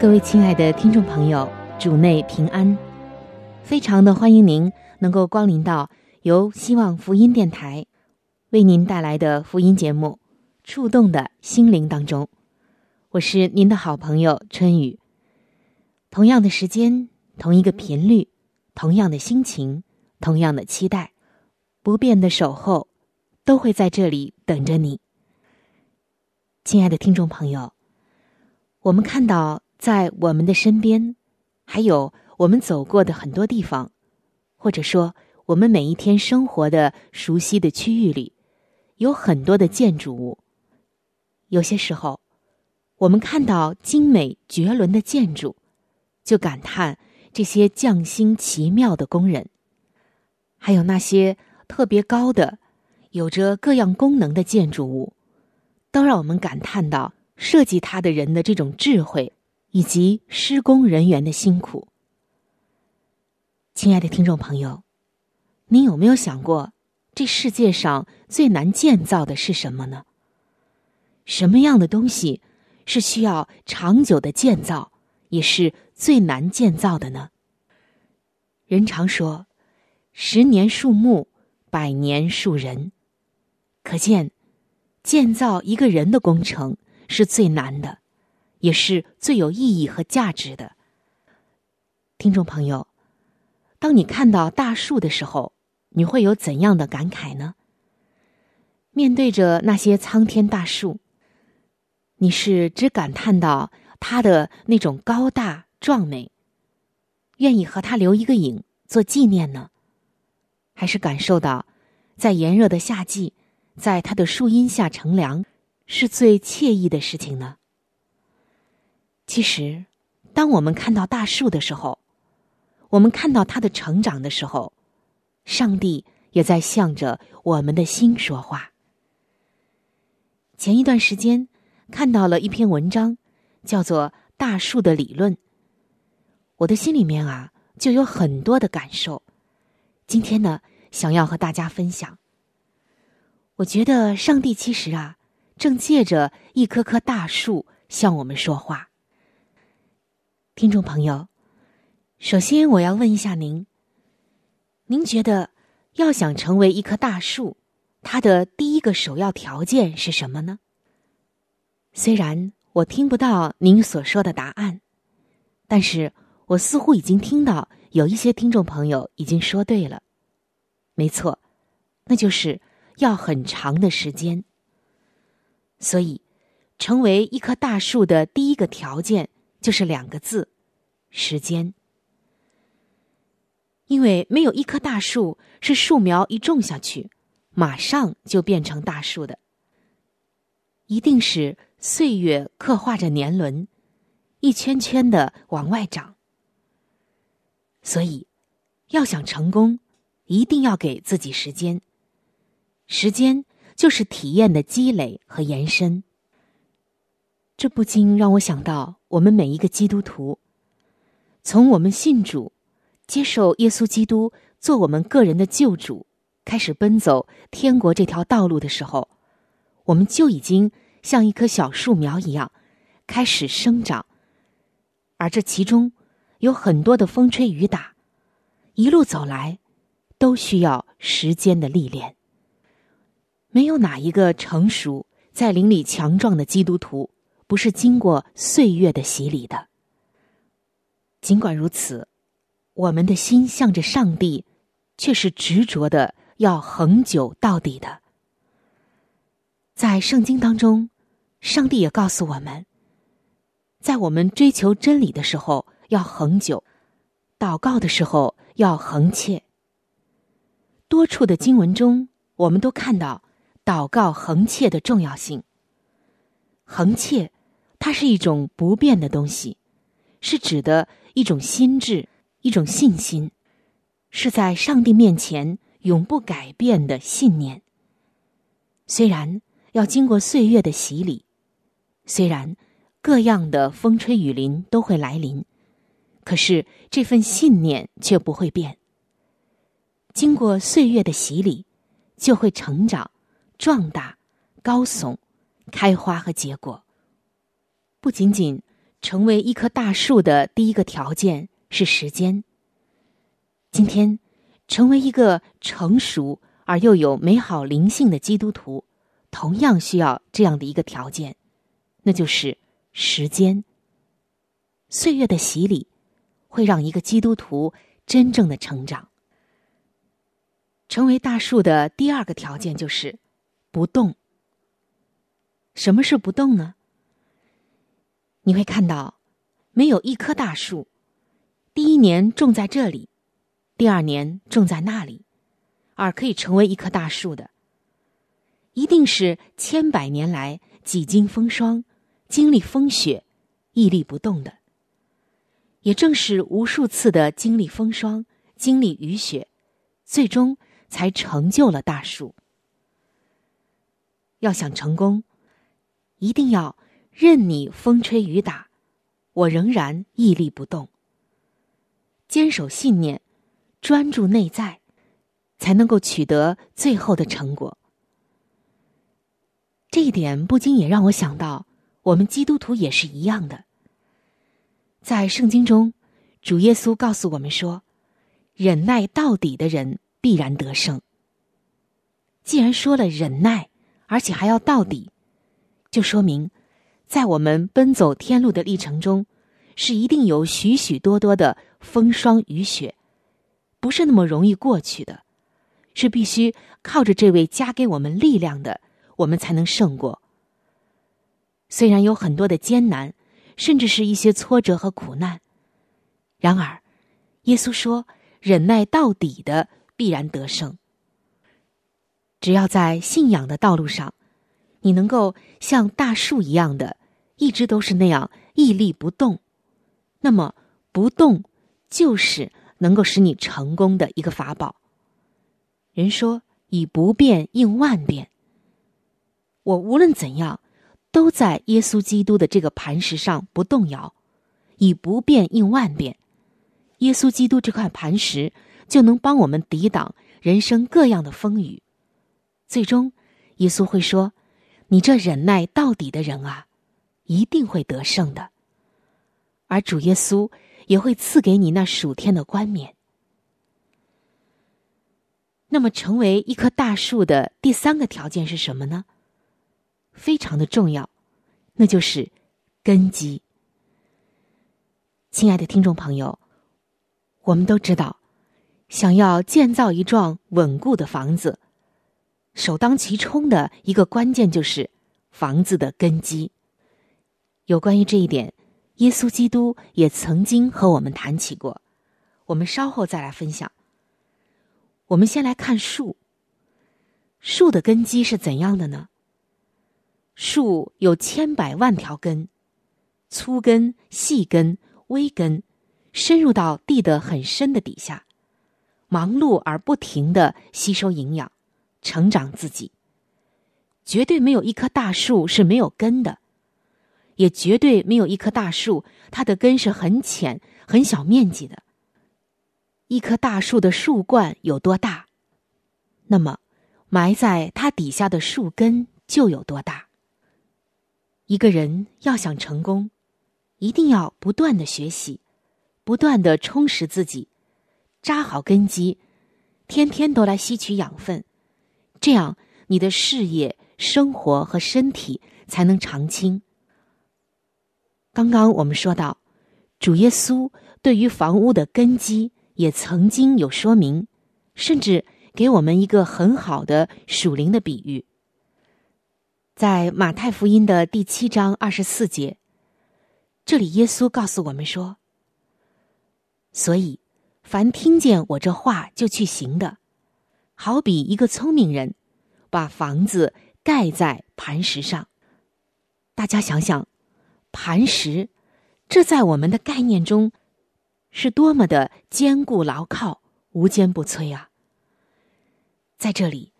各位亲爱的听众朋友，主内平安，非常的欢迎您能够光临到由希望福音电台。为您带来的福音节目《触动的心灵》当中，我是您的好朋友春雨。同样的时间，同一个频率，同样的心情，同样的期待，不变的守候，都会在这里等着你。亲爱的听众朋友，我们看到在我们的身边，还有我们走过的很多地方，或者说我们每一天生活的熟悉的区域里。有很多的建筑物，有些时候，我们看到精美绝伦的建筑，就感叹这些匠心奇妙的工人；还有那些特别高的、有着各样功能的建筑物，都让我们感叹到设计它的人的这种智慧以及施工人员的辛苦。亲爱的听众朋友，你有没有想过？这世界上最难建造的是什么呢？什么样的东西是需要长久的建造，也是最难建造的呢？人常说：“十年树木，百年树人。”可见，建造一个人的工程是最难的，也是最有意义和价值的。听众朋友，当你看到大树的时候。你会有怎样的感慨呢？面对着那些苍天大树，你是只感叹到它的那种高大壮美，愿意和它留一个影做纪念呢，还是感受到在炎热的夏季，在它的树荫下乘凉是最惬意的事情呢？其实，当我们看到大树的时候，我们看到它的成长的时候。上帝也在向着我们的心说话。前一段时间看到了一篇文章，叫做《大树的理论》，我的心里面啊就有很多的感受。今天呢，想要和大家分享。我觉得上帝其实啊，正借着一棵棵大树向我们说话。听众朋友，首先我要问一下您。您觉得，要想成为一棵大树，它的第一个首要条件是什么呢？虽然我听不到您所说的答案，但是我似乎已经听到有一些听众朋友已经说对了。没错，那就是要很长的时间。所以，成为一棵大树的第一个条件就是两个字：时间。因为没有一棵大树是树苗一种下去，马上就变成大树的，一定是岁月刻画着年轮，一圈圈的往外长。所以，要想成功，一定要给自己时间。时间就是体验的积累和延伸。这不禁让我想到，我们每一个基督徒，从我们信主。接受耶稣基督做我们个人的救主，开始奔走天国这条道路的时候，我们就已经像一棵小树苗一样开始生长，而这其中有很多的风吹雨打，一路走来都需要时间的历练。没有哪一个成熟在灵里强壮的基督徒不是经过岁月的洗礼的，尽管如此，我们的心向着上帝，却是执着的，要恒久到底的。在圣经当中，上帝也告诉我们，在我们追求真理的时候要恒久，祷告的时候要恒切。多处的经文中，我们都看到祷告恒切的重要性。恒切，它是一种不变的东西，是指的一种心智、一种信心，是在上帝面前永不改变的信念。虽然。要经过岁月的洗礼，虽然各样的风吹雨淋都会来临，可是这份信念却不会变。经过岁月的洗礼，就会成长、壮大、高耸、开花和结果。不仅仅成为一棵大树的第一个条件是时间。今天，成为一个成熟而又有美好灵性的基督徒。同样需要这样的一个条件，那就是时间。岁月的洗礼会让一个基督徒真正的成长。成为大树的第二个条件就是不动。什么是不动呢？你会看到，没有一棵大树，第一年种在这里，第二年种在那里，而可以成为一棵大树的。一定是千百年来几经风霜，经历风雪，屹立不动的。也正是无数次的经历风霜，经历雨雪，最终才成就了大树。要想成功，一定要任你风吹雨打，我仍然屹立不动。坚守信念，专注内在，才能够取得最后的成果。这一点不禁也让我想到，我们基督徒也是一样的。在圣经中，主耶稣告诉我们说：“忍耐到底的人必然得胜。”既然说了忍耐，而且还要到底，就说明，在我们奔走天路的历程中，是一定有许许多多的风霜雨雪，不是那么容易过去的，是必须靠着这位加给我们力量的。我们才能胜过。虽然有很多的艰难，甚至是一些挫折和苦难，然而，耶稣说：“忍耐到底的必然得胜。”只要在信仰的道路上，你能够像大树一样的，一直都是那样屹立不动，那么不动就是能够使你成功的一个法宝。人说：“以不变应万变。”我无论怎样，都在耶稣基督的这个磐石上不动摇，以不变应万变。耶稣基督这块磐石就能帮我们抵挡人生各样的风雨。最终，耶稣会说：“你这忍耐到底的人啊，一定会得胜的。”而主耶稣也会赐给你那属天的冠冕。那么，成为一棵大树的第三个条件是什么呢？非常的重要，那就是根基。亲爱的听众朋友，我们都知道，想要建造一幢稳固的房子，首当其冲的一个关键就是房子的根基。有关于这一点，耶稣基督也曾经和我们谈起过，我们稍后再来分享。我们先来看树，树的根基是怎样的呢？树有千百万条根，粗根、细根、微根，深入到地的很深的底下，忙碌而不停的吸收营养，成长自己。绝对没有一棵大树是没有根的，也绝对没有一棵大树它的根是很浅、很小面积的。一棵大树的树冠有多大，那么埋在它底下的树根就有多大。一个人要想成功，一定要不断的学习，不断的充实自己，扎好根基，天天都来吸取养分，这样你的事业、生活和身体才能长青。刚刚我们说到，主耶稣对于房屋的根基也曾经有说明，甚至给我们一个很好的属灵的比喻。在马太福音的第七章二十四节，这里耶稣告诉我们说：“所以，凡听见我这话就去行的，好比一个聪明人，把房子盖在磐石上。大家想想，磐石，这在我们的概念中，是多么的坚固牢靠、无坚不摧啊！在这里，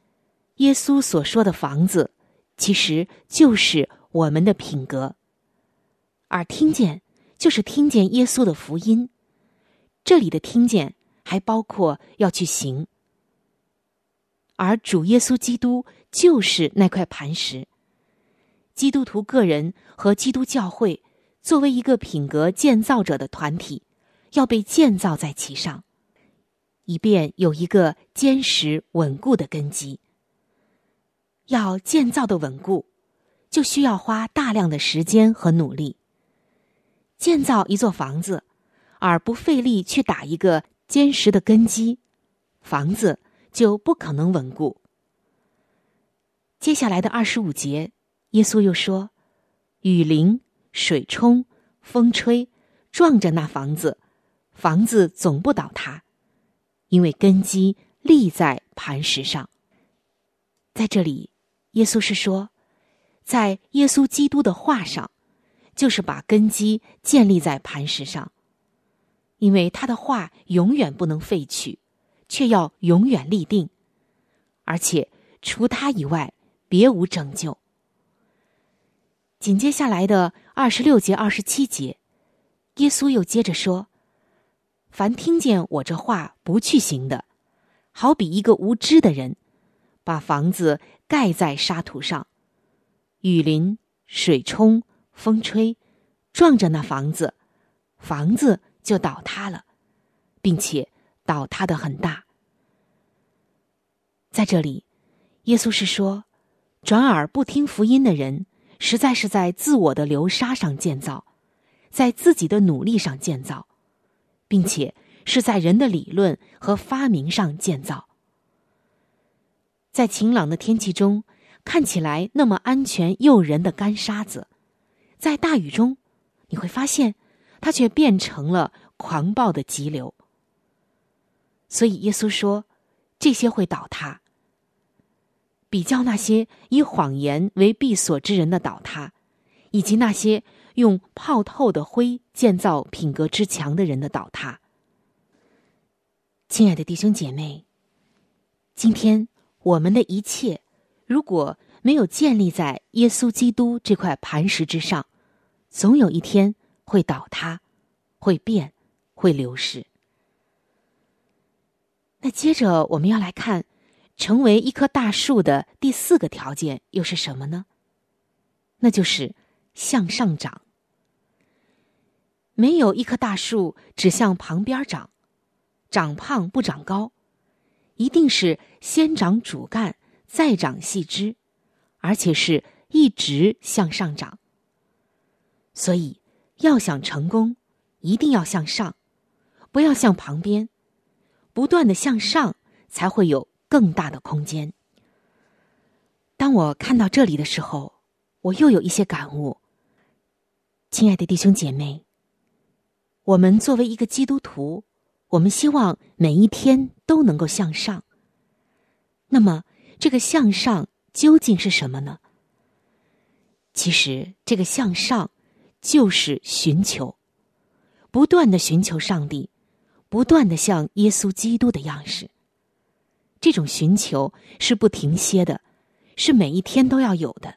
耶稣所说的房子。”其实就是我们的品格，而听见就是听见耶稣的福音。这里的听见还包括要去行，而主耶稣基督就是那块磐石。基督徒个人和基督教会作为一个品格建造者的团体，要被建造在其上，以便有一个坚实稳固的根基。要建造的稳固，就需要花大量的时间和努力。建造一座房子，而不费力去打一个坚实的根基，房子就不可能稳固。接下来的二十五节，耶稣又说：“雨淋、水冲、风吹，撞着那房子，房子总不倒塌，因为根基立在磐石上。”在这里。耶稣是说，在耶稣基督的话上，就是把根基建立在磐石上，因为他的话永远不能废去，却要永远立定，而且除他以外别无拯救。紧接下来的二十六节、二十七节，耶稣又接着说：“凡听见我这话不去行的，好比一个无知的人，把房子。”盖在沙土上，雨淋、水冲、风吹，撞着那房子，房子就倒塌了，并且倒塌的很大。在这里，耶稣是说，转而不听福音的人，实在是在自我的流沙上建造，在自己的努力上建造，并且是在人的理论和发明上建造。在晴朗的天气中，看起来那么安全诱人的干沙子，在大雨中，你会发现，它却变成了狂暴的急流。所以耶稣说，这些会倒塌。比较那些以谎言为闭锁之人的倒塌，以及那些用泡透的灰建造品格之墙的人的倒塌。亲爱的弟兄姐妹，今天。我们的一切，如果没有建立在耶稣基督这块磐石之上，总有一天会倒塌，会变，会流失。那接着我们要来看，成为一棵大树的第四个条件又是什么呢？那就是向上长。没有一棵大树只向旁边长，长胖不长高。一定是先长主干，再长细枝，而且是一直向上长。所以，要想成功，一定要向上，不要向旁边，不断的向上，才会有更大的空间。当我看到这里的时候，我又有一些感悟。亲爱的弟兄姐妹，我们作为一个基督徒。我们希望每一天都能够向上。那么，这个向上究竟是什么呢？其实，这个向上就是寻求，不断的寻求上帝，不断的像耶稣基督的样式。这种寻求是不停歇的，是每一天都要有的。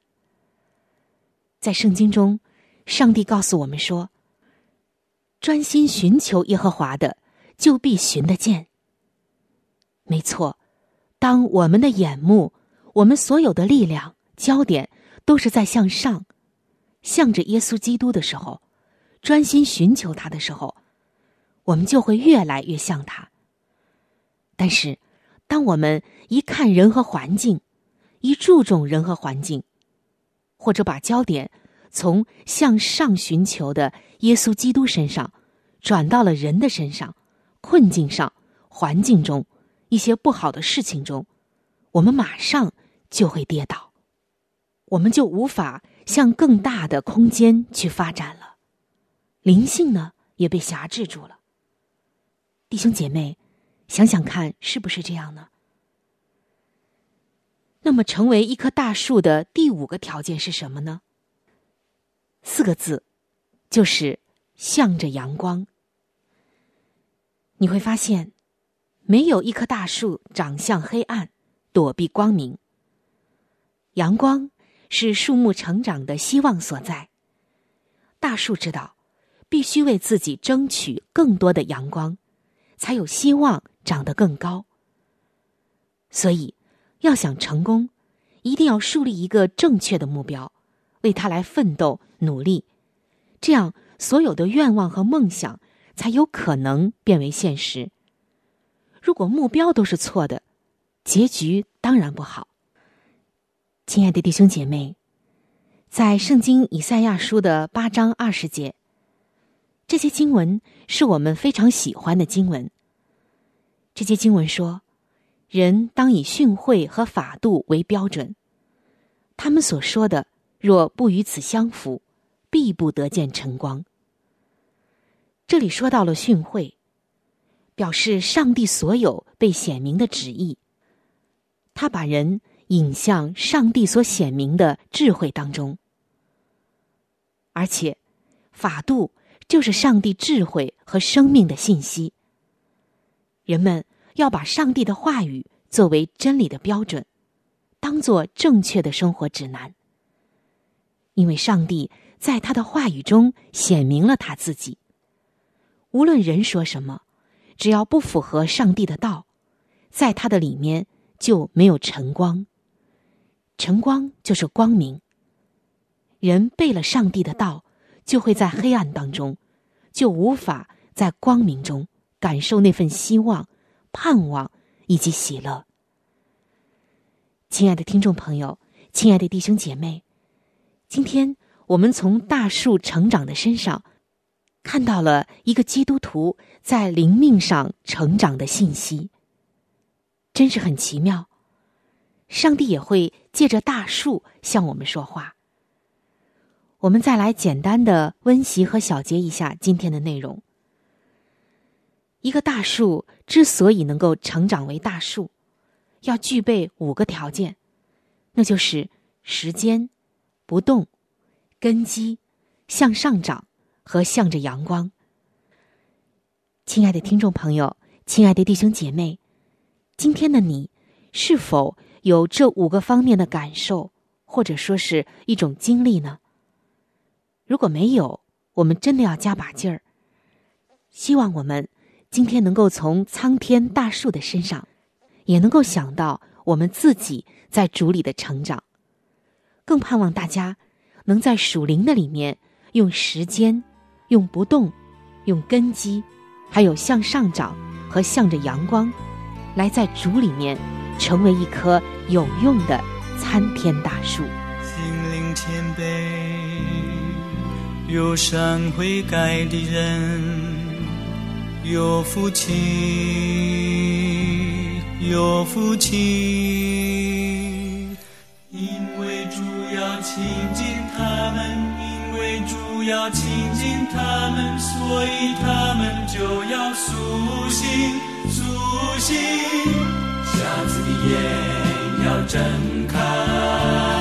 在圣经中，上帝告诉我们说：“专心寻求耶和华的。”就必寻得见。没错，当我们的眼目、我们所有的力量、焦点都是在向上，向着耶稣基督的时候，专心寻求他的时候，我们就会越来越像他。但是，当我们一看人和环境，一注重人和环境，或者把焦点从向上寻求的耶稣基督身上。转到了人的身上、困境上、环境中、一些不好的事情中，我们马上就会跌倒，我们就无法向更大的空间去发展了，灵性呢也被辖制住了。弟兄姐妹，想想看，是不是这样呢？那么，成为一棵大树的第五个条件是什么呢？四个字，就是向着阳光。你会发现，没有一棵大树长向黑暗，躲避光明。阳光是树木成长的希望所在。大树知道，必须为自己争取更多的阳光。才有希望长得更高。所以，要想成功，一定要树立一个正确的目标，为他来奋斗努力，这样所有的愿望和梦想才有可能变为现实。如果目标都是错的，结局当然不好。亲爱的弟兄姐妹，在圣经以赛亚书的八章二十节。这些经文是我们非常喜欢的经文。这些经文说，人当以训诲和法度为标准，他们所说的若不与此相符，必不得见晨光。这里说到了训诲，表示上帝所有被显明的旨意，他把人引向上帝所显明的智慧当中，而且法度。就是上帝智慧和生命的信息。人们要把上帝的话语作为真理的标准，当做正确的生活指南。因为上帝在他的话语中显明了他自己。无论人说什么，只要不符合上帝的道，在他的里面就没有晨光。晨光就是光明。人背了上帝的道。就会在黑暗当中，就无法在光明中感受那份希望、盼望以及喜乐。亲爱的听众朋友，亲爱的弟兄姐妹，今天我们从大树成长的身上，看到了一个基督徒在灵命上成长的信息，真是很奇妙。上帝也会借着大树向我们说话。我们再来简单的温习和小结一下今天的内容。一个大树之所以能够成长为大树，要具备五个条件，那就是时间、不动、根基、向上长和向着阳光。亲爱的听众朋友，亲爱的弟兄姐妹，今天的你是否有这五个方面的感受，或者说是一种经历呢？如果没有，我们真的要加把劲儿。希望我们今天能够从苍天大树的身上，也能够想到我们自己在主里的成长。更盼望大家能在属灵的里面，用时间、用不动、用根基，还有向上长和向着阳光，来在主里面成为一棵有用的参天大树。心灵谦卑。有善悔改的人，有福气，有福气。因为主要亲近他们，因为主要亲近他们，所以他们就要苏醒，苏醒。瞎子的眼要睁开。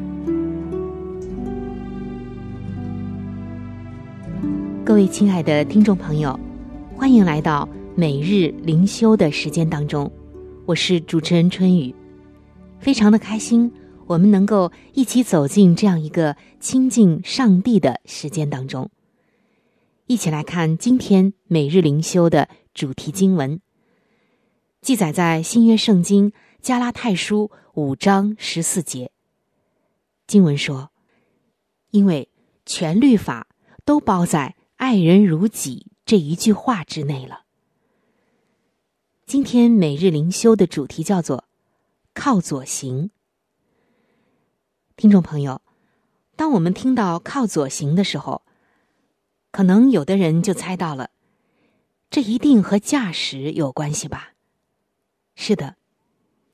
各位亲爱的听众朋友，欢迎来到每日灵修的时间当中，我是主持人春雨，非常的开心。我们能够一起走进这样一个亲近上帝的时间当中，一起来看今天每日灵修的主题经文，记载在新约圣经加拉太书五章十四节。经文说：“因为全律法都包在‘爱人如己’这一句话之内了。”今天每日灵修的主题叫做“靠左行”。听众朋友，当我们听到“靠左行”的时候，可能有的人就猜到了，这一定和驾驶有关系吧？是的，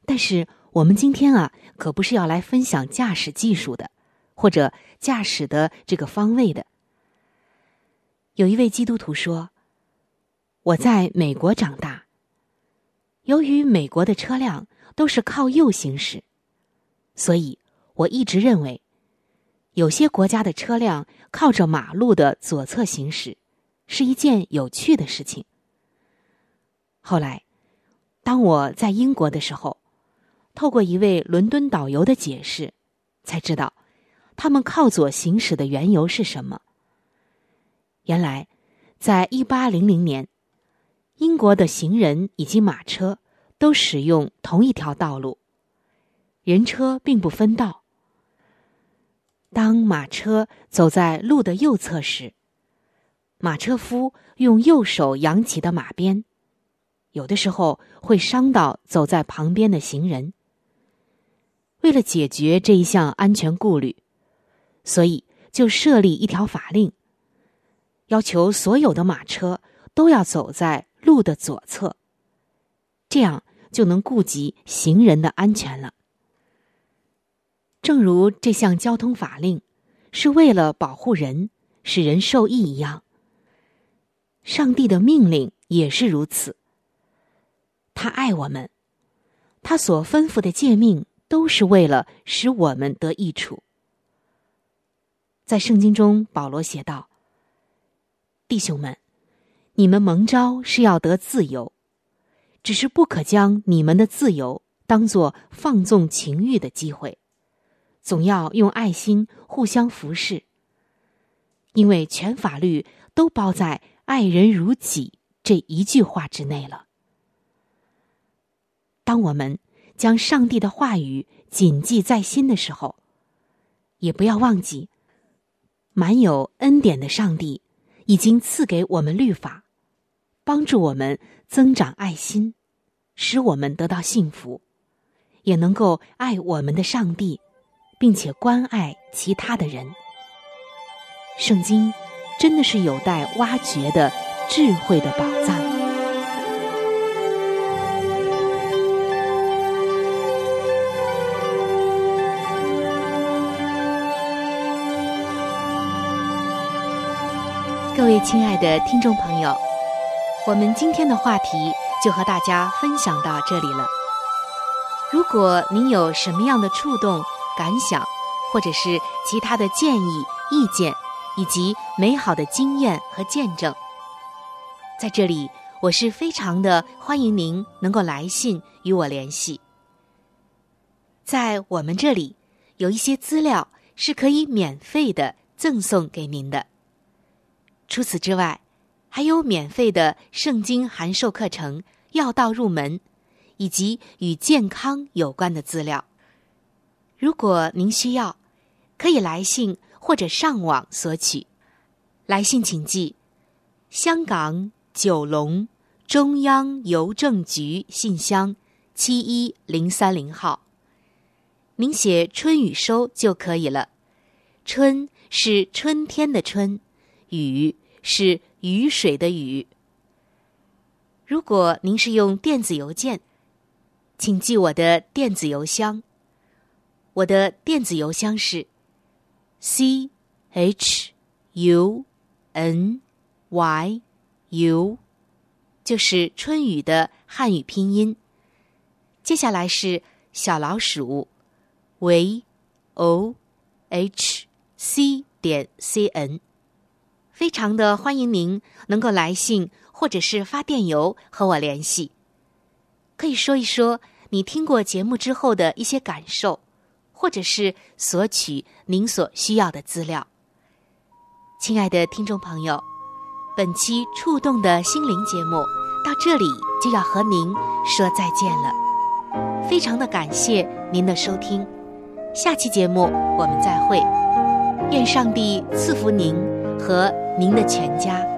但是我们今天啊，可不是要来分享驾驶技术的，或者驾驶的这个方位的。有一位基督徒说：“我在美国长大，由于美国的车辆都是靠右行驶，所以。”我一直认为，有些国家的车辆靠着马路的左侧行驶，是一件有趣的事情。后来，当我在英国的时候，透过一位伦敦导游的解释，才知道他们靠左行驶的缘由是什么。原来，在一八零零年，英国的行人以及马车都使用同一条道路，人车并不分道。当马车走在路的右侧时，马车夫用右手扬起的马鞭，有的时候会伤到走在旁边的行人。为了解决这一项安全顾虑，所以就设立一条法令，要求所有的马车都要走在路的左侧，这样就能顾及行人的安全了。正如这项交通法令是为了保护人，使人受益一样，上帝的命令也是如此。他爱我们，他所吩咐的诫命都是为了使我们得益处。在圣经中，保罗写道：“弟兄们，你们蒙召是要得自由，只是不可将你们的自由当作放纵情欲的机会。”总要用爱心互相服侍，因为全法律都包在“爱人如己”这一句话之内了。当我们将上帝的话语谨记在心的时候，也不要忘记，满有恩典的上帝已经赐给我们律法，帮助我们增长爱心，使我们得到幸福，也能够爱我们的上帝。并且关爱其他的人，圣经真的是有待挖掘的智慧的宝藏。亲爱的听众朋友，我们今天的话题就和大家分享到这里了。如果您有什么样的触动，感想，或者是其他的建议、意见，以及美好的经验和见证，在这里我是非常的欢迎您能够来信与我联系。在我们这里有一些资料是可以免费的赠送给您的。除此之外，还有免费的圣经函授课程《要道入门》，以及与健康有关的资料。如果您需要，可以来信或者上网索取。来信请寄：香港九龙中央邮政局信箱七一零三零号。您写“春雨收”就可以了。春是春天的春，雨是雨水的雨。如果您是用电子邮件，请记我的电子邮箱。我的电子邮箱是 c h u n y u，就是春雨的汉语拼音。接下来是小老鼠 v o h c 点 c n，非常的欢迎您能够来信或者是发电邮和我联系，可以说一说你听过节目之后的一些感受。或者是索取您所需要的资料。亲爱的听众朋友，本期触动的心灵节目到这里就要和您说再见了。非常的感谢您的收听，下期节目我们再会。愿上帝赐福您和您的全家。